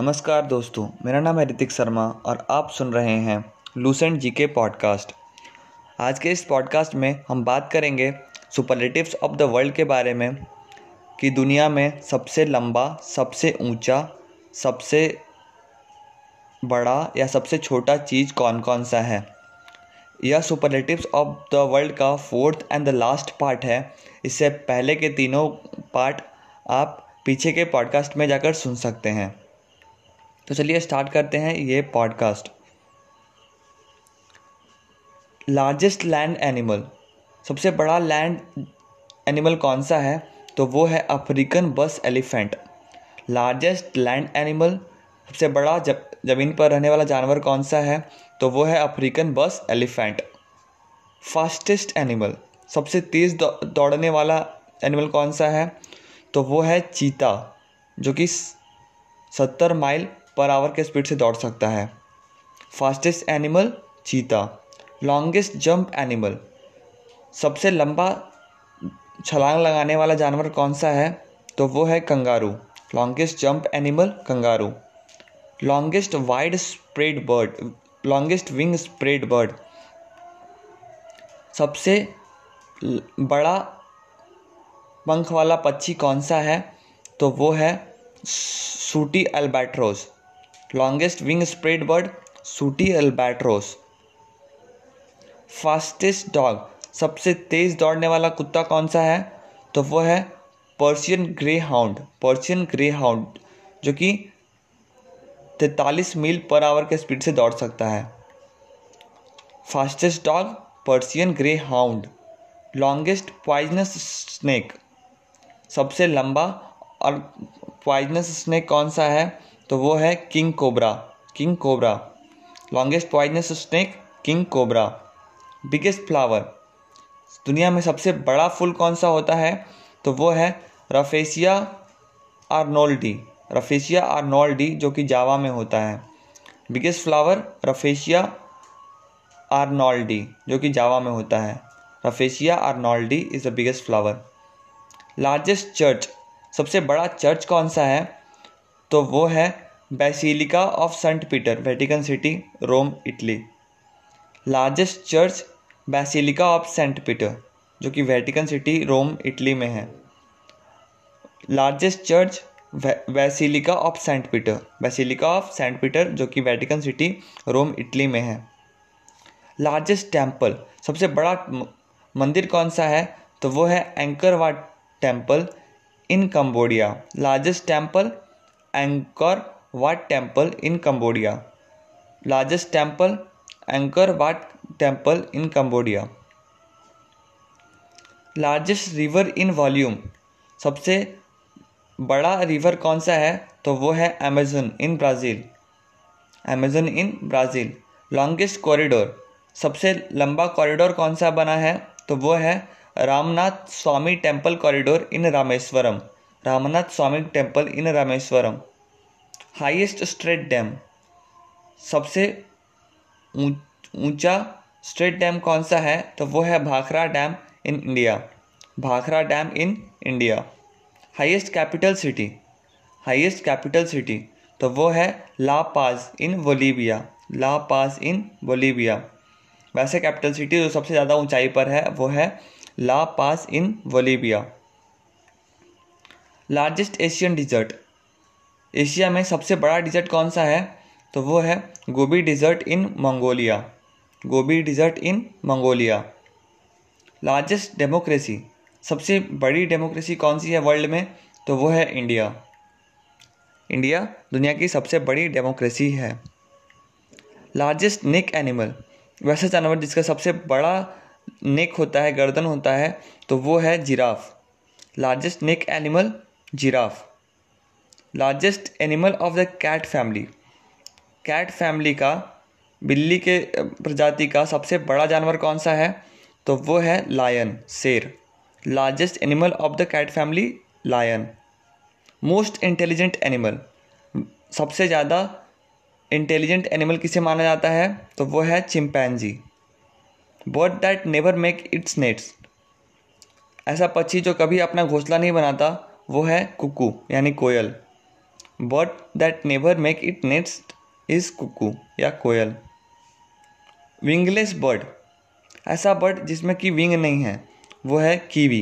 नमस्कार दोस्तों मेरा नाम है ऋतिक शर्मा और आप सुन रहे हैं लूसेंट जी के पॉडकास्ट आज के इस पॉडकास्ट में हम बात करेंगे सुपरलेटिव्स ऑफ द वर्ल्ड के बारे में कि दुनिया में सबसे लंबा सबसे ऊंचा, सबसे बड़ा या सबसे छोटा चीज़ कौन कौन सा है यह सुपरलेटिव्स ऑफ द वर्ल्ड का fourth and the last part है इससे पहले के तीनों पार्ट आप पीछे के पॉडकास्ट में जाकर सुन सकते हैं तो चलिए स्टार्ट करते हैं ये पॉडकास्ट लार्जेस्ट लैंड एनिमल सबसे बड़ा लैंड एनिमल कौन सा है तो वो है African bush elephant largest land animal सबसे बड़ा जब ज़मीन पर रहने वाला जानवर कौन सा है तो वो है African bush elephant fastest animal सबसे तेज़ दौड़ने वाला एनिमल कौन सा है तो वो है चीता जो कि सत्तर माइल पर आवर के स्पीड से दौड़ सकता है fastest animal cheetah longest jump animal सबसे लंबा छलांग लगाने वाला जानवर कौन सा है तो वो है kangaroo longest jump animal kangaroo longest wide spread bird longest wing spread bird सबसे बड़ा पंख वाला पक्षी कौन सा है तो वो है sooty albatross longest wing spread bird sooty albatross fastest dog सबसे तेज दौड़ने वाला कुत्ता कौन सा है तो वो है Persian greyhound Persian greyhound जो कि तैतालीस मील पर आवर के स्पीड से दौड़ सकता है fastest dog Persian greyhound longest poisonous snake सबसे लंबा और पॉइजनस स्नैक कौन सा है तो वो है king cobra king cobra longest poisonous snake king cobra biggest flower दुनिया में सबसे बड़ा फूल कौन सा होता है तो वो है रफेसिया आर्नोल्डी रफेसिया आर्नोल्डी जो कि जावा में होता है बिगेस्ट फ्लावर रफेसिया आर्नोल्डी जो कि जावा में होता है Rafflesia arnoldii is the biggest flower largest church सबसे बड़ा चर्च कौन सा है तो वो है Basilica of Saint Peter Vatican City Rome Italy largest church Basilica of Saint Peter जो कि वेटिकन सिटी रोम इटली में है largest church Basilica of Saint Peter Basilica of Saint Peter जो कि वेटिकन सिटी रोम इटली में है largest temple सबसे बड़ा मंदिर कौन सा है तो वो है Angkor Wat temple in Cambodia largest temple Angkor Wat temple in Cambodia largest temple Angkor Wat temple in Cambodia largest river in volume सबसे बड़ा रिवर कौन सा है तो वो है Amazon in Brazil Amazon in Brazil longest corridor सबसे लंबा कॉरिडोर कौन सा बना है तो वो है Ramnath Swami temple corridor in Rameswaram Ramnath Swami temple in Rameswaram Highest straight dam सबसे ऊंचा स्ट्रेट डैम कौन सा है तो वो है Bhakra dam in India Bhakra dam in India highest capital city highest capital city तो वो है La Paz in Bolivia La Paz in Bolivia वैसे कैपिटल सिटी जो सबसे ज़्यादा ऊंचाई पर है वो है La Paz in Bolivia largest Asian desert Asia में सबसे बड़ा डिज़र्ट कौन सा है तो वो है Gobi desert in Mongolia Gobi desert in Mongolia largest democracy सबसे बड़ी डेमोक्रेसी कौन सी है वर्ल्ड में तो वो है इंडिया इंडिया दुनिया की सबसे बड़ी डेमोक्रेसी है लार्जेस्ट नेक एनिमल वैसा जानवर जिसका सबसे बड़ा नेक होता है गर्दन होता है तो वो है giraffe largest neck animal giraffe largest animal of the cat family cat family का बिल्ली के प्रजाति का सबसे बड़ा जानवर कौन सा है तो वो है लायन शेर largest animal of the cat family lion most intelligent animal सबसे ज़्यादा इंटेलिजेंट एनिमल किसे माना जाता है तो वो है chimpanzee bird that never make its nets ऐसा पक्षी जो कभी अपना घोंसला नहीं बनाता वो है कुकू यानी कोयल bird that never make it next is cuckoo या कोयल विंगलेस बर्ड ऐसा बर्ड जिसमें कि विंग नहीं है वो है kiwi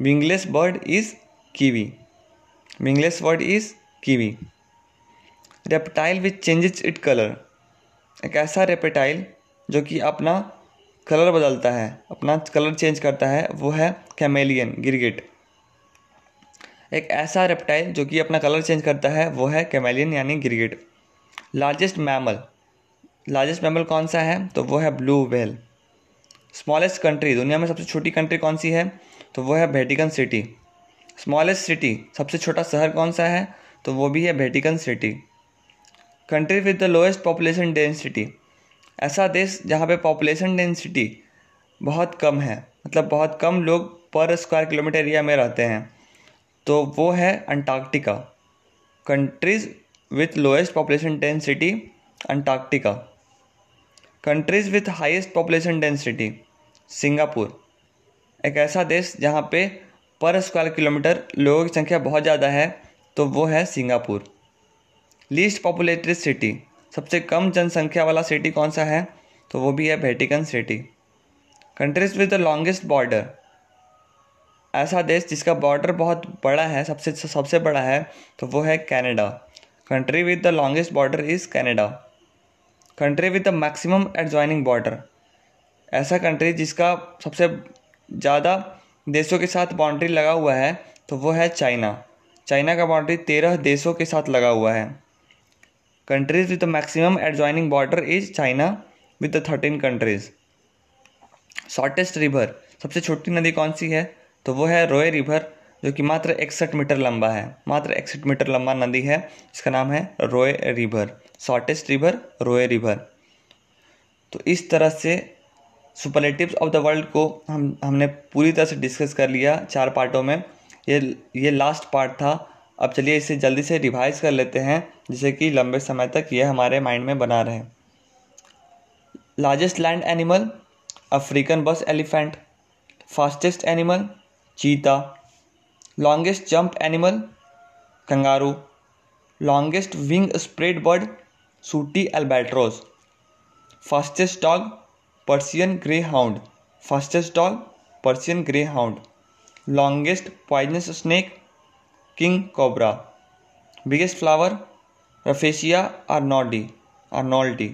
wingless bird is kiwi wingless bird is kiwi reptile which changes it colour एक ऐसा रेपटाइल जो कि अपना कलर बदलता है अपना कलर चेंज करता है वो है कैमेलियन गिरगिट एक ऐसा रेप्टाइल जो कि अपना कलर चेंज करता है वो है कैमेलियन यानी गिरगिट लार्जेस्ट मैमल लार्जेस्ट मैमल कौन सा है तो वो है ब्लू वेल स्मॉलेस्ट कंट्री दुनिया में सबसे छोटी कंट्री कौन सी है तो वो है वेटिकन सिटी स्मॉलेस्ट सिटी सबसे छोटा शहर कौन सा है तो वो भी है Vatican city country with the lowest population density ऐसा देश जहाँ पे पॉपुलेशन डेंसिटी बहुत कम है मतलब बहुत कम लोग पर स्क्वायर किलोमीटर एरिया में रहते हैं तो वो है Antarctica countries with lowest population density Antarctica countries with highest population density Singapore एक ऐसा देश जहाँ पे पर स्क्वायर किलोमीटर लोगों की संख्या बहुत ज़्यादा है तो वो है सिंगापुर लीस्ट पॉपुलेटेड सिटी सबसे कम जनसंख्या वाला सिटी कौन सा है तो वो भी है Vatican City countries with the longest border ऐसा देश जिसका बॉर्डर बहुत बड़ा है सबसे सबसे बड़ा है तो वो है Canada country with the longest border is Canada country with the maximum adjoining border ऐसा कंट्री जिसका सबसे ज़्यादा देशों के साथ बाउंड्री लगा हुआ है तो वो है चाइना चाइना का बाउंड्री तेरह देशों के साथ लगा हुआ है countries with the maximum adjoining border is China with the thirteen countries shortest river सबसे छोटी नदी कौन सी है तो वो है रोए रिवर जो कि मात्र इकसठ मीटर लंबा है मात्र इकसठ मीटर लंबा नदी है इसका नाम है Roe river shortest river Roe river तो इस तरह से सुपरलेटिव्स ऑफ द वर्ल्ड को हम हमने पूरी तरह से डिस्कस कर लिया चार पार्टों में ये ये लास्ट पार्ट था अब चलिए इसे जल्दी से रिवाइज कर लेते हैं जिससे कि लंबे समय तक ये हमारे माइंड में बना रहे largest land animal African bush elephant fastest animal cheetah longest jump animal kangaroo longest wing spread bird sooty albatross fastest dog Persian greyhound fastest dog Persian greyhound longest poisonous snake king cobra biggest flower Rafflesia arnoldii arnoldii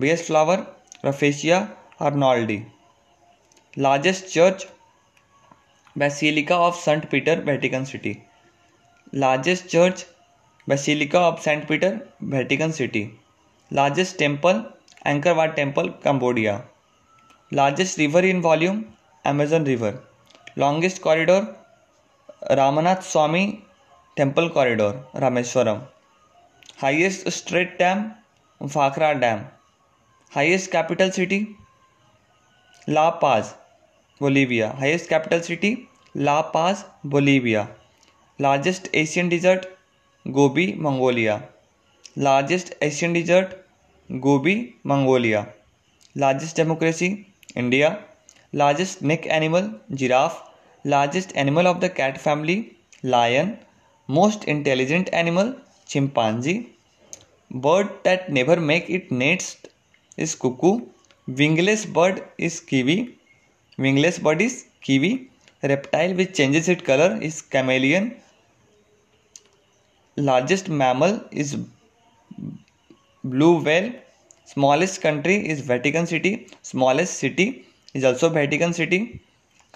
biggest flower Rafflesia arnoldii largest church Basilica of Saint Peter Vatican City largest church Basilica of Saint Peter Vatican City largest temple Angkor Wat temple Cambodia largest river in volume Amazon river longest corridor Ramnath Swami temple corridor Rameswaram highest straight dam Bhakra dam highest capital city La Paz Bolivia. Highest capital city, La Paz, Bolivia. Largest Asian desert, Gobi, Mongolia. Largest Asian desert, Gobi, Mongolia. Largest democracy, India. Largest neck animal, giraffe. Largest animal of the cat family, lion. Most intelligent animal, chimpanzee. Bird that never make its nest is cuckoo. Wingless bird is kiwi. Wingless bodies, kiwi. Reptile which changes its color is chameleon. Largest mammal is blue whale. Smallest country is Vatican City. Smallest city is also Vatican City.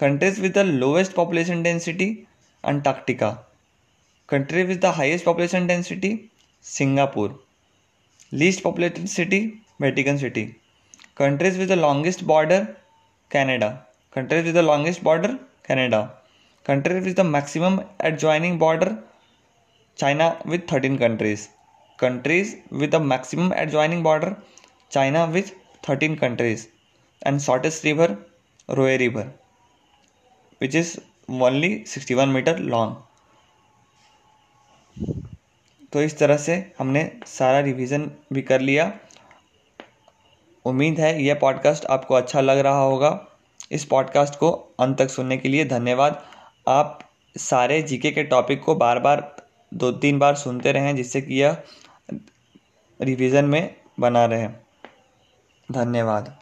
Countries with the lowest population density Antarctica. Country with the highest population density Singapore. Least populated city Vatican City. Countries with the longest border Canada. Country with the longest border Canada country with the maximum adjoining border China with thirteen countries countries with the maximum adjoining border China with thirteen countries and shortest river Roe river which is only sixty one metre long तो इस तरह से हमने सारा revision भी कर लिया उम्मीद है यह पॉडकास्ट आपको अच्छा लग रहा होगा इस पॉडकास्ट को अंत तक सुनने के लिए धन्यवाद आप सारे जीके के टॉपिक को बार बार दो तीन बार सुनते रहें जिससे कि यह रिवीजन में बना रहे धन्यवाद